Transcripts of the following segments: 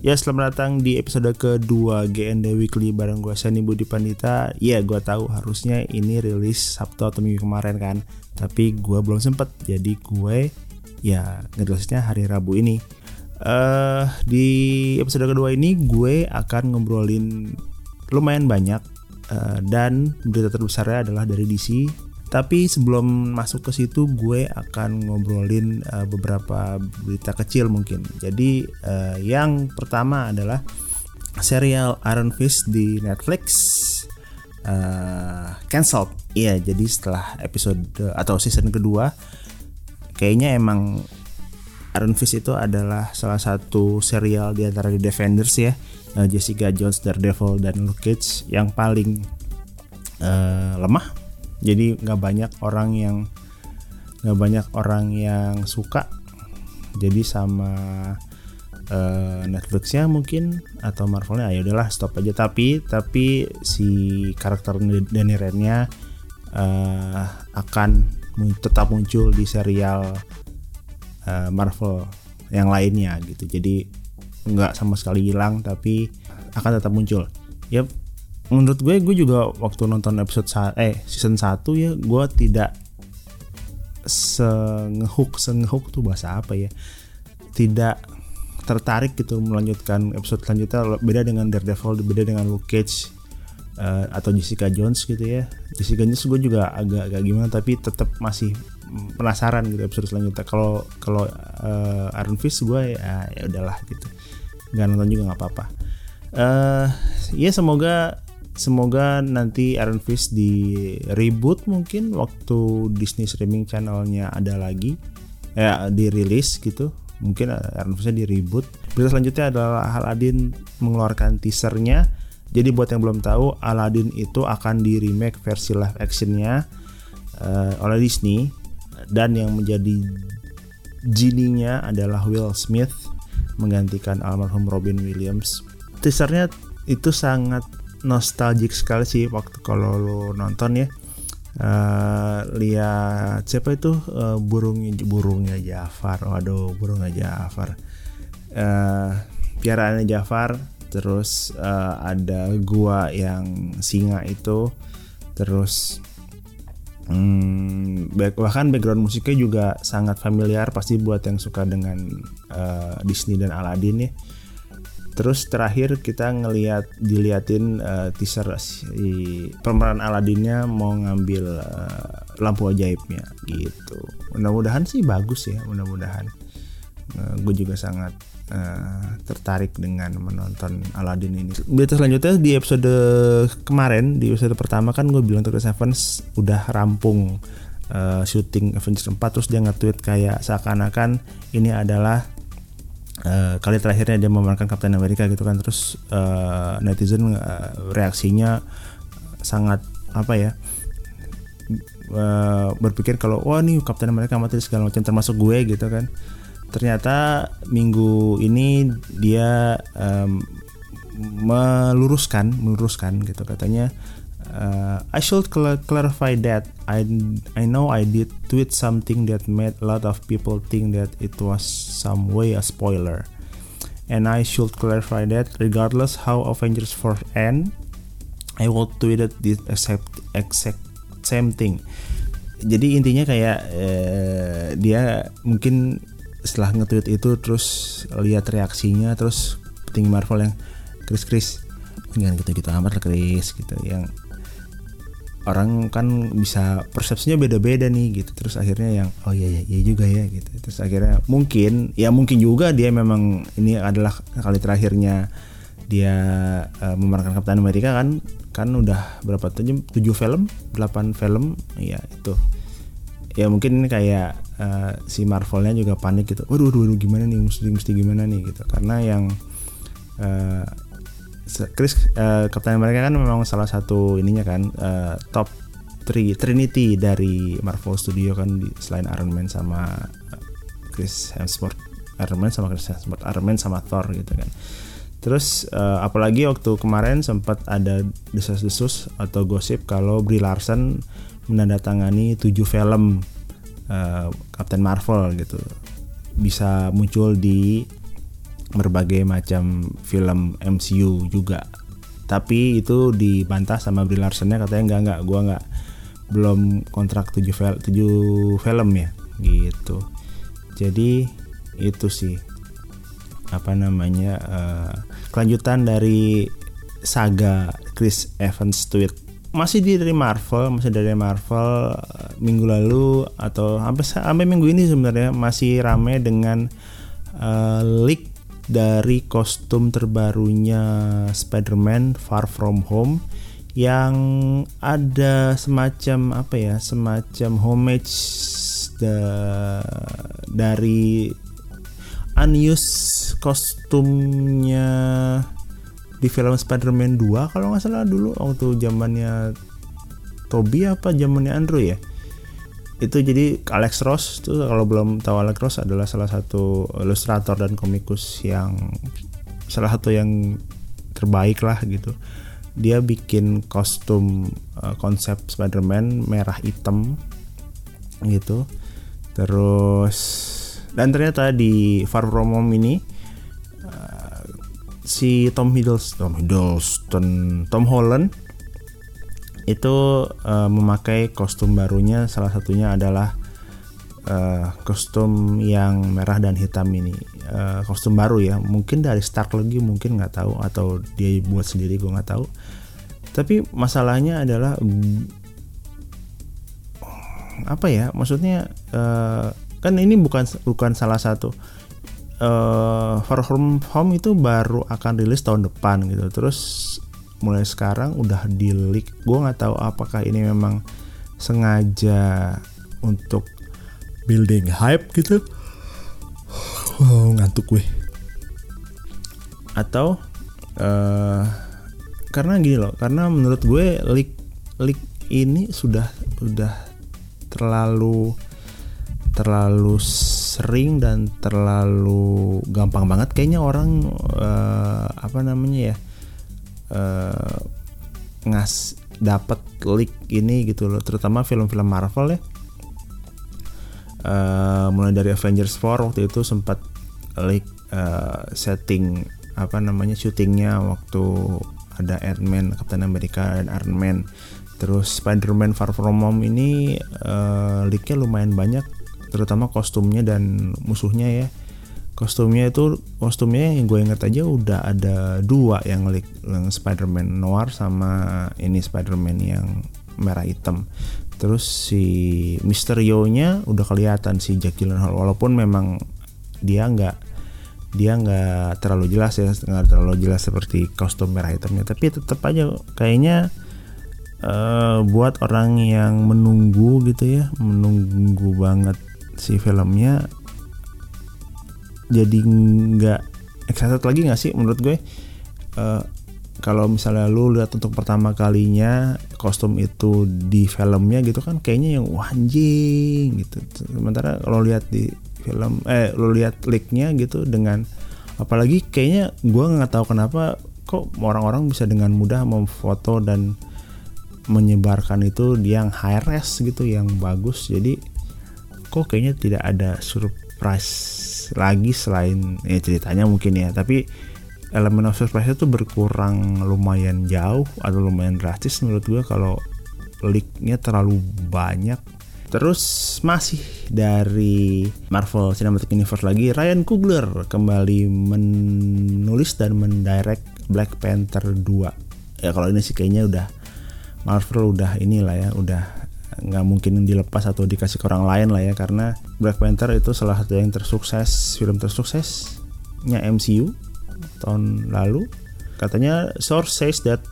Ya selamat datang di episode kedua GND Weekly bareng gue Sani Budi Pandita. Ya gue tahu harusnya ini rilis Sabtu atau minggu kemarin kan Tapi gue belum sempet. Jadi gue ya ngerilisnya hari Rabu ini. Uh, Di episode kedua ini gue akan ngobrolin lumayan banyak uh, Dan berita terbesarnya adalah dari DC tapi sebelum masuk ke situ gue akan ngobrolin uh, beberapa berita kecil mungkin. Jadi uh, yang pertama adalah serial Iron Fist di Netflix uh, cancelled. Iya, jadi setelah episode atau season kedua kayaknya emang Iron Fist itu adalah salah satu serial di antara The Defenders ya. Jessica Jones, Daredevil dan Luke Cage yang paling uh, lemah jadi nggak banyak orang yang nggak banyak orang yang suka. Jadi sama uh, Netflixnya mungkin atau Marvelnya ayo ya udahlah stop aja. Tapi tapi si karakter Danny Rand-nya uh, akan tetap muncul di serial uh, Marvel yang lainnya gitu. Jadi nggak sama sekali hilang tapi akan tetap muncul. Ya menurut gue gue juga waktu nonton episode eh season 1 ya gue tidak sengehook sengehook tuh bahasa apa ya? Tidak tertarik gitu melanjutkan episode selanjutnya. Beda dengan Daredevil beda dengan Luke Cage uh, atau Jessica Jones gitu ya. Jessica Jones gue juga agak agak gimana tapi tetap masih penasaran gitu episode selanjutnya. Kalau kalau uh, Iron Fist gue ya ya udahlah gitu. Nggak nonton juga nggak apa-apa. Uh, ya semoga semoga nanti Iron Fist di reboot mungkin waktu Disney streaming channelnya ada lagi. Ya dirilis gitu. Mungkin Iron Fistnya di reboot. Berita selanjutnya adalah Aladdin mengeluarkan teasernya. Jadi buat yang belum tahu Aladdin itu akan di remake versi live actionnya uh, oleh Disney. Dan yang menjadi genie adalah Will Smith menggantikan almarhum Robin Williams. Teasernya itu sangat nostalgic sekali sih waktu kalau lo nonton ya. Uh, lihat siapa itu? Uh, burungnya burungnya Jafar. Waduh burungnya Jafar. Uh, piaraannya Jafar terus uh, ada gua yang singa itu terus hmm, bahkan background musiknya juga sangat familiar pasti buat yang suka dengan uh, Disney dan Aladdin ya Terus terakhir kita ngelihat diliatin uh, teaser si pemeran Aladinnya mau ngambil uh, lampu ajaibnya gitu. Mudah-mudahan sih bagus ya, mudah-mudahan. Uh, gue juga sangat uh, tertarik dengan menonton Aladdin ini. Berita selanjutnya di episode kemarin di episode pertama kan gue bilang Chris Evans udah rampung uh, syuting Avengers 4 terus dia nge-tweet kayak seakan-akan ini adalah Uh, kali terakhirnya dia memerankan Captain America gitu kan terus uh, netizen uh, reaksinya sangat apa ya berpikir kalau wah nih Captain America mati segala macam termasuk gue gitu kan. Ternyata minggu ini dia um, meluruskan meluruskan gitu katanya uh, I should cl clarify that I I know I did tweet something that made a lot of people think that it was some way a spoiler. And I should clarify that regardless how Avengers 4 end, I will tweeted this exact exact same thing. Jadi intinya kayak uh, dia mungkin setelah nge-tweet itu terus lihat reaksinya terus petinggi Marvel yang Chris Chris jangan gitu-gitu amat lah Chris gitu yang orang kan bisa persepsinya beda-beda nih gitu. Terus akhirnya yang oh iya iya, iya juga ya gitu. Terus akhirnya mungkin ya mungkin juga dia memang ini adalah kali terakhirnya dia uh, memerankan Kapten Amerika kan kan udah berapa tujuh tujuh film delapan film ya itu. Ya mungkin ini kayak uh, si Marvelnya juga panik gitu. Waduh waduh, waduh gimana nih mesti mesti gimana nih gitu. Karena yang uh, Chris uh, Captain America kan memang salah satu ininya kan uh, top 3 Trinity dari Marvel Studio kan selain Iron Man sama eh, Chris Hemsworth Iron Man sama Chris Hemsworth Iron Man sama Thor gitu kan Terus uh, apalagi waktu kemarin sempat ada desas-desus atau gosip kalau Brie Larson menandatangani 7 film uh, Captain Marvel gitu. Bisa muncul di berbagai macam film MCU juga. Tapi itu dibantah sama Brie Larsonnya katanya enggak enggak gue enggak belum kontrak 7 film 7 film ya gitu. Jadi itu sih apa namanya uh, kelanjutan dari saga Chris Evans tweet. Masih di dari Marvel masih dari Marvel uh, minggu lalu atau sampai sampai minggu ini sebenarnya masih rame dengan uh, leak dari kostum terbarunya Spider-Man Far From Home yang ada semacam apa ya semacam homage da, dari unused kostumnya di film Spider-Man 2 kalau nggak salah dulu waktu zamannya Toby apa zamannya Andrew ya itu jadi Alex Ross tuh kalau belum tahu Alex Ross adalah salah satu ilustrator dan komikus yang salah satu yang terbaik lah gitu. Dia bikin kostum uh, konsep Spider-Man merah hitam gitu. Terus dan ternyata di Far From Home ini uh, si Tom Hiddleston Tom Hiddleston Tom Holland itu uh, memakai kostum barunya salah satunya adalah uh, kostum yang merah dan hitam ini. Uh, kostum baru ya mungkin dari Stark lagi mungkin nggak tahu atau dia buat sendiri gue nggak tahu. Tapi masalahnya adalah apa ya maksudnya uh, kan ini bukan bukan salah satu uh, Far From Home itu baru akan rilis tahun depan gitu. Terus mulai sekarang udah di leak gue nggak tahu apakah ini memang sengaja untuk building hype gitu. Wow ngantuk gue. Atau uh, karena gini loh karena menurut gue leak leak ini sudah sudah terlalu terlalu sering dan terlalu gampang banget kayaknya orang uh, apa namanya ya uh, ngas dapat leak ini gitu loh. Terutama film-film Marvel ya. Uh, mulai dari Avengers 4 waktu itu sempat leak uh, setting apa namanya syutingnya waktu ada Ant-Man, Captain America dan Iron Man. Terus Spider-Man Far From Home ini uh, leaknya lumayan banyak terutama kostumnya dan musuhnya ya kostumnya itu kostumnya yang gue inget aja udah ada dua yang leak yang Spider-Man Noir sama ini Spider-Man yang merah hitam. Terus si Misterio-nya udah kelihatan si Jack Gyllenhaal walaupun memang dia nggak dia nggak terlalu jelas ya nggak terlalu jelas seperti kostum merah hitamnya. Tapi tetap aja kayaknya uh, buat orang yang menunggu gitu ya menunggu banget si filmnya jadi nggak excited lagi nggak sih menurut gue? Uh, kalau misalnya lu lihat untuk pertama kalinya kostum itu di filmnya gitu kan kayaknya yang wanjing gitu. Sementara kalau lihat di film eh lu lihat leaknya gitu dengan apalagi kayaknya gue nggak tahu kenapa kok orang-orang bisa dengan mudah memfoto dan menyebarkan itu yang high res gitu yang bagus. Jadi kok kayaknya tidak ada surprise lagi selain ya ceritanya mungkin ya tapi elemen of surprise itu berkurang lumayan jauh atau lumayan drastis menurut gue kalau leaknya terlalu banyak Terus masih dari Marvel Cinematic Universe lagi Ryan Coogler kembali menulis dan mendirect Black Panther 2. Ya kalau ini sih kayaknya udah Marvel udah inilah ya, udah nggak mungkin dilepas atau dikasih ke orang lain lah ya karena Black Panther itu salah satu yang tersukses film tersuksesnya MCU tahun lalu. Katanya source says that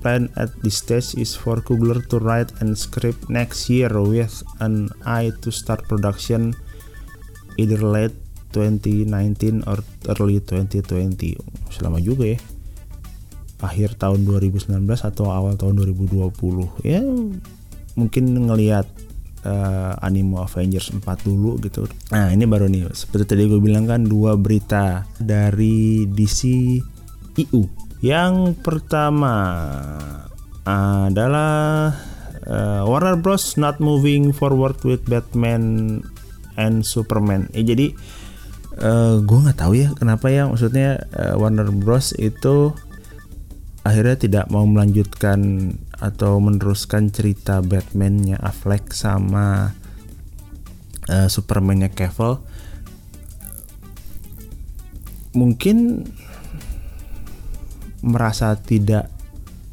plan at this stage is for Coogler to write and script next year with an eye to start production either late 2019 or early 2020 selama juga ya. Akhir tahun 2019 atau awal tahun 2020 ya mungkin ngelihat uh, animo Avengers 4 dulu gitu. Nah ini baru nih seperti tadi gue bilang kan dua berita dari DC EU. Yang pertama adalah uh, Warner Bros. not moving forward with Batman and Superman. Eh jadi uh, gue nggak tahu ya kenapa ya maksudnya uh, Warner Bros itu akhirnya tidak mau melanjutkan atau meneruskan cerita Batman-nya Affleck sama uh, Superman-nya Cavill. Mungkin merasa tidak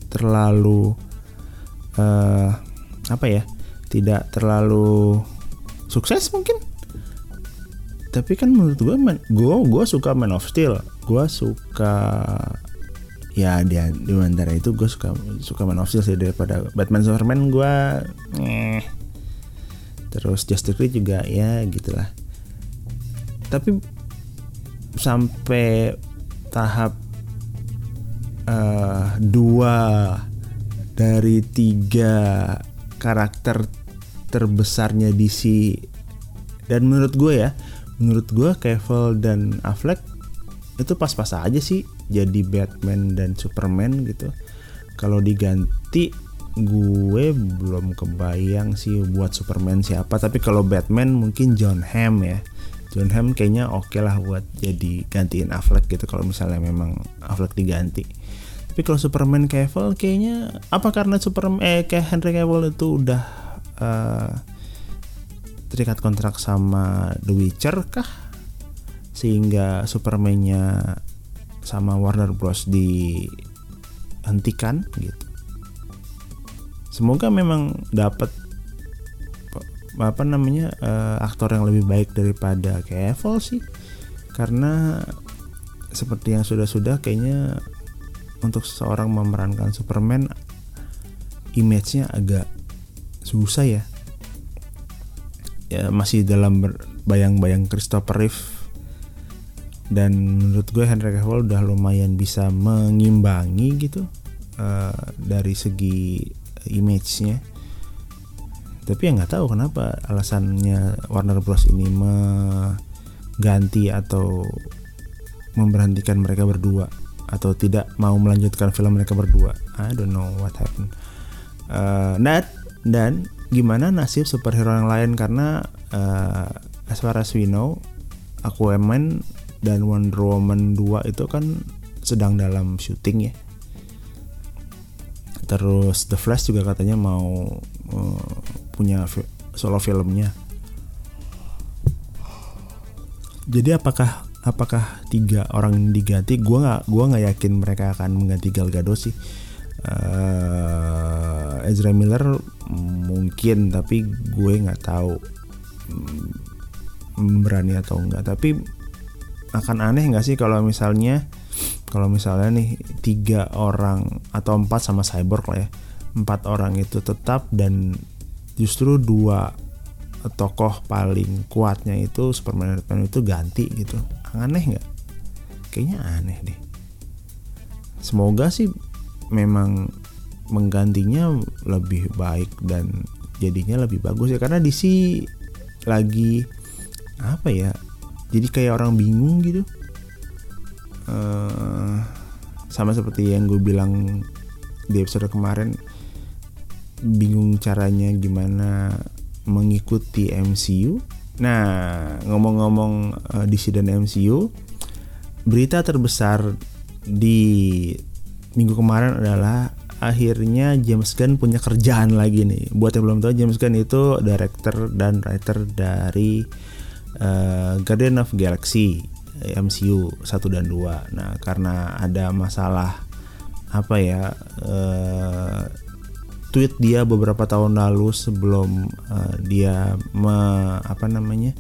terlalu uh, apa ya tidak terlalu sukses mungkin. Tapi kan menurut gue gue gue suka Man of Steel. Gue suka ya dia di antara itu gue suka suka Man of Steel sih daripada Batman Superman. Gue eh. terus Justice League juga ya gitulah. Tapi sampai tahap uh, dua dari tiga karakter terbesarnya DC dan menurut gue ya menurut gue Cavill dan Affleck itu pas-pas aja sih jadi Batman dan Superman gitu. Kalau diganti gue belum kebayang sih buat Superman siapa. Tapi kalau Batman mungkin John Hamm ya. John Hamm kayaknya oke okay lah buat jadi gantiin Affleck gitu kalau misalnya memang Affleck diganti. Tapi kalau Superman Cavill kayaknya apa karena Superman eh kayak Henry Cavill itu udah uh, terikat kontrak sama The Witcher kah? Sehingga Superman-nya sama Warner Bros. dihentikan gitu. Semoga memang dapat apa namanya uh, aktor yang lebih baik daripada Cavill sih. Karena seperti yang sudah-sudah kayaknya untuk seseorang memerankan Superman image-nya agak susah ya. Ya masih dalam bayang-bayang Christopher Reeve dan menurut gue Henry Cavill udah lumayan bisa mengimbangi gitu uh, dari segi image-nya. Tapi ya nggak tahu kenapa alasannya Warner Bros. ini mengganti atau memberhentikan mereka berdua atau tidak mau melanjutkan film mereka berdua. I don't know what happened. Uh, dan dan gimana nasib superhero yang lain? Karena uh, as far as we know Aquaman dan Wonder Woman 2 itu kan sedang dalam syuting ya terus The Flash juga katanya mau uh, punya solo filmnya. Jadi apakah apakah tiga orang diganti? Gue nggak gua nggak yakin mereka akan mengganti Gal Gadot sih. Uh, Ezra Miller mungkin tapi gue nggak tahu um, berani atau enggak tapi akan aneh nggak sih kalau misalnya kalau misalnya nih tiga orang atau empat sama cyborg lah ya empat orang itu tetap dan justru dua tokoh paling kuatnya itu Superman dan Batman itu ganti gitu. Aneh nggak? Kayaknya aneh deh. Semoga sih memang menggantinya lebih baik dan jadinya lebih bagus ya karena DC lagi apa ya jadi kayak orang bingung gitu uh, sama seperti yang gue bilang di episode kemarin bingung caranya gimana mengikuti MCU. Nah, ngomong-ngomong uh, DC dan MCU, berita terbesar di minggu kemarin adalah akhirnya James Gunn punya kerjaan lagi nih. Buat yang belum tahu, James Gunn itu director dan writer dari uh, Guardian of Galaxy MCU 1 dan 2. Nah, karena ada masalah apa ya uh, tweet dia beberapa tahun lalu sebelum uh, dia me, apa namanya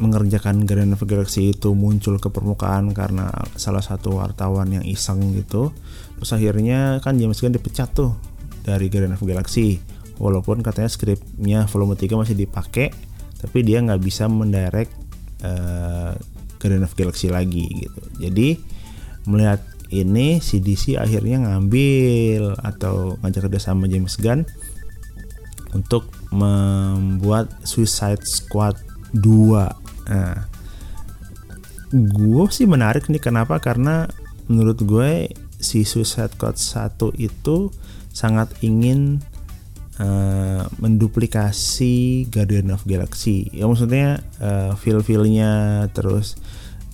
mengerjakan Guardian of Galaxy itu muncul ke permukaan karena salah satu wartawan yang iseng gitu terus akhirnya kan James Gunn dipecat tuh dari Guardian of Galaxy walaupun katanya skripnya volume 3 masih dipakai tapi dia nggak bisa mendirect uh, Guardian of Galaxy lagi gitu jadi melihat ini CDC akhirnya ngambil atau ngajak kerja sama James Gunn untuk membuat Suicide Squad 2. Nah, gue sih menarik nih kenapa karena menurut gue si Suicide Squad 1 itu sangat ingin uh, menduplikasi Guardian of Galaxy. Ya maksudnya uh, feel-feelnya terus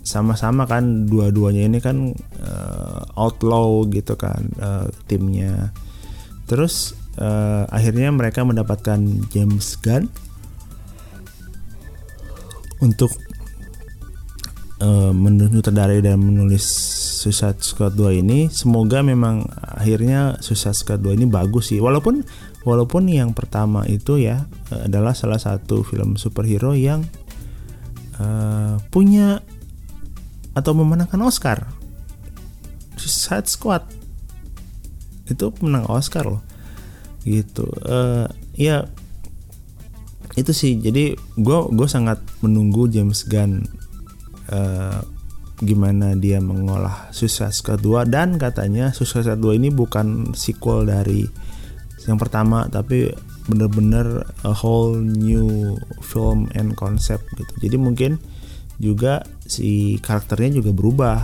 sama-sama kan dua-duanya ini kan uh, outlaw gitu kan uh, timnya. Terus uh, akhirnya mereka mendapatkan James Gunn untuk uh, menutradarai dan menulis Suicide Squad 2 ini semoga memang akhirnya Suicide Squad 2 ini bagus sih walaupun walaupun yang pertama itu ya adalah salah satu film superhero yang uh, punya atau memenangkan Oscar. Suicide Squad. Itu menang Oscar loh. Gitu. Uh, ya itu sih. Jadi gue gue sangat menunggu James Gunn uh, gimana dia mengolah Suicide Squad 2 dan katanya Suicide Squad 2 ini bukan sequel dari yang pertama tapi bener-bener a whole new film and concept gitu. Jadi mungkin juga si karakternya juga berubah.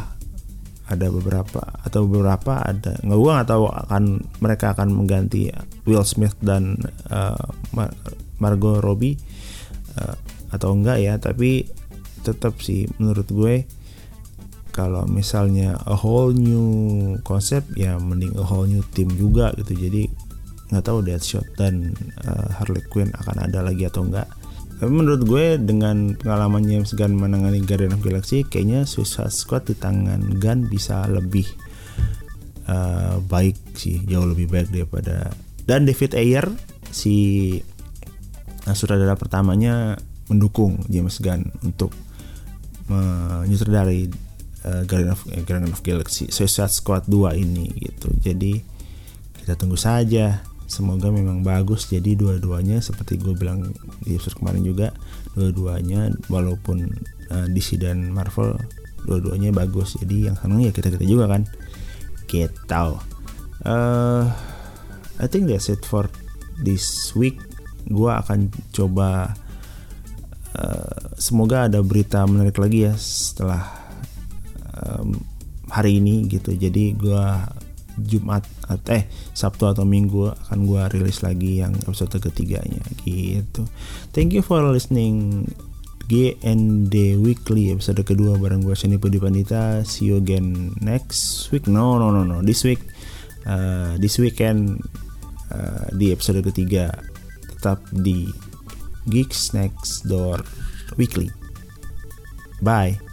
Ada beberapa atau beberapa ada nggak gua nggak tahu akan mereka akan mengganti Will Smith dan uh, Margot Robbie uh, atau enggak ya. Tapi tetap sih menurut gue kalau misalnya a whole new concept ya mending a whole new team juga gitu. Jadi nggak tahu Deadshot dan uh, Harley Quinn akan ada lagi atau enggak tapi menurut gue dengan pengalaman James Gunn menangani Guardian of Galaxy kayaknya Suicide Squad di tangan Gunn bisa lebih uh, baik sih jauh lebih baik daripada dan David Ayer si uh, sutradara pertamanya mendukung James Gunn untuk menyutradarai uh, Guardian of uh, Guardian of Galaxy Suicide Squad 2 ini gitu. Jadi kita tunggu saja semoga memang bagus. Jadi dua-duanya seperti gue bilang di episode kemarin juga dua-duanya walaupun uh, DC dan Marvel dua-duanya bagus. Jadi yang senang ya kita kita juga kan. Kita uh, I think that's it for this week. Gue akan coba uh, semoga ada berita menarik lagi ya setelah um, hari ini gitu. Jadi gue Jumat eh Sabtu atau Minggu akan gue rilis lagi yang episode ketiganya gitu. Thank you for listening GND Weekly episode kedua bareng gue Seni Pudi Pandita. See you again next week. No no no no this week uh, this weekend uh, di episode ketiga tetap di Geeks Next Door Weekly. Bye.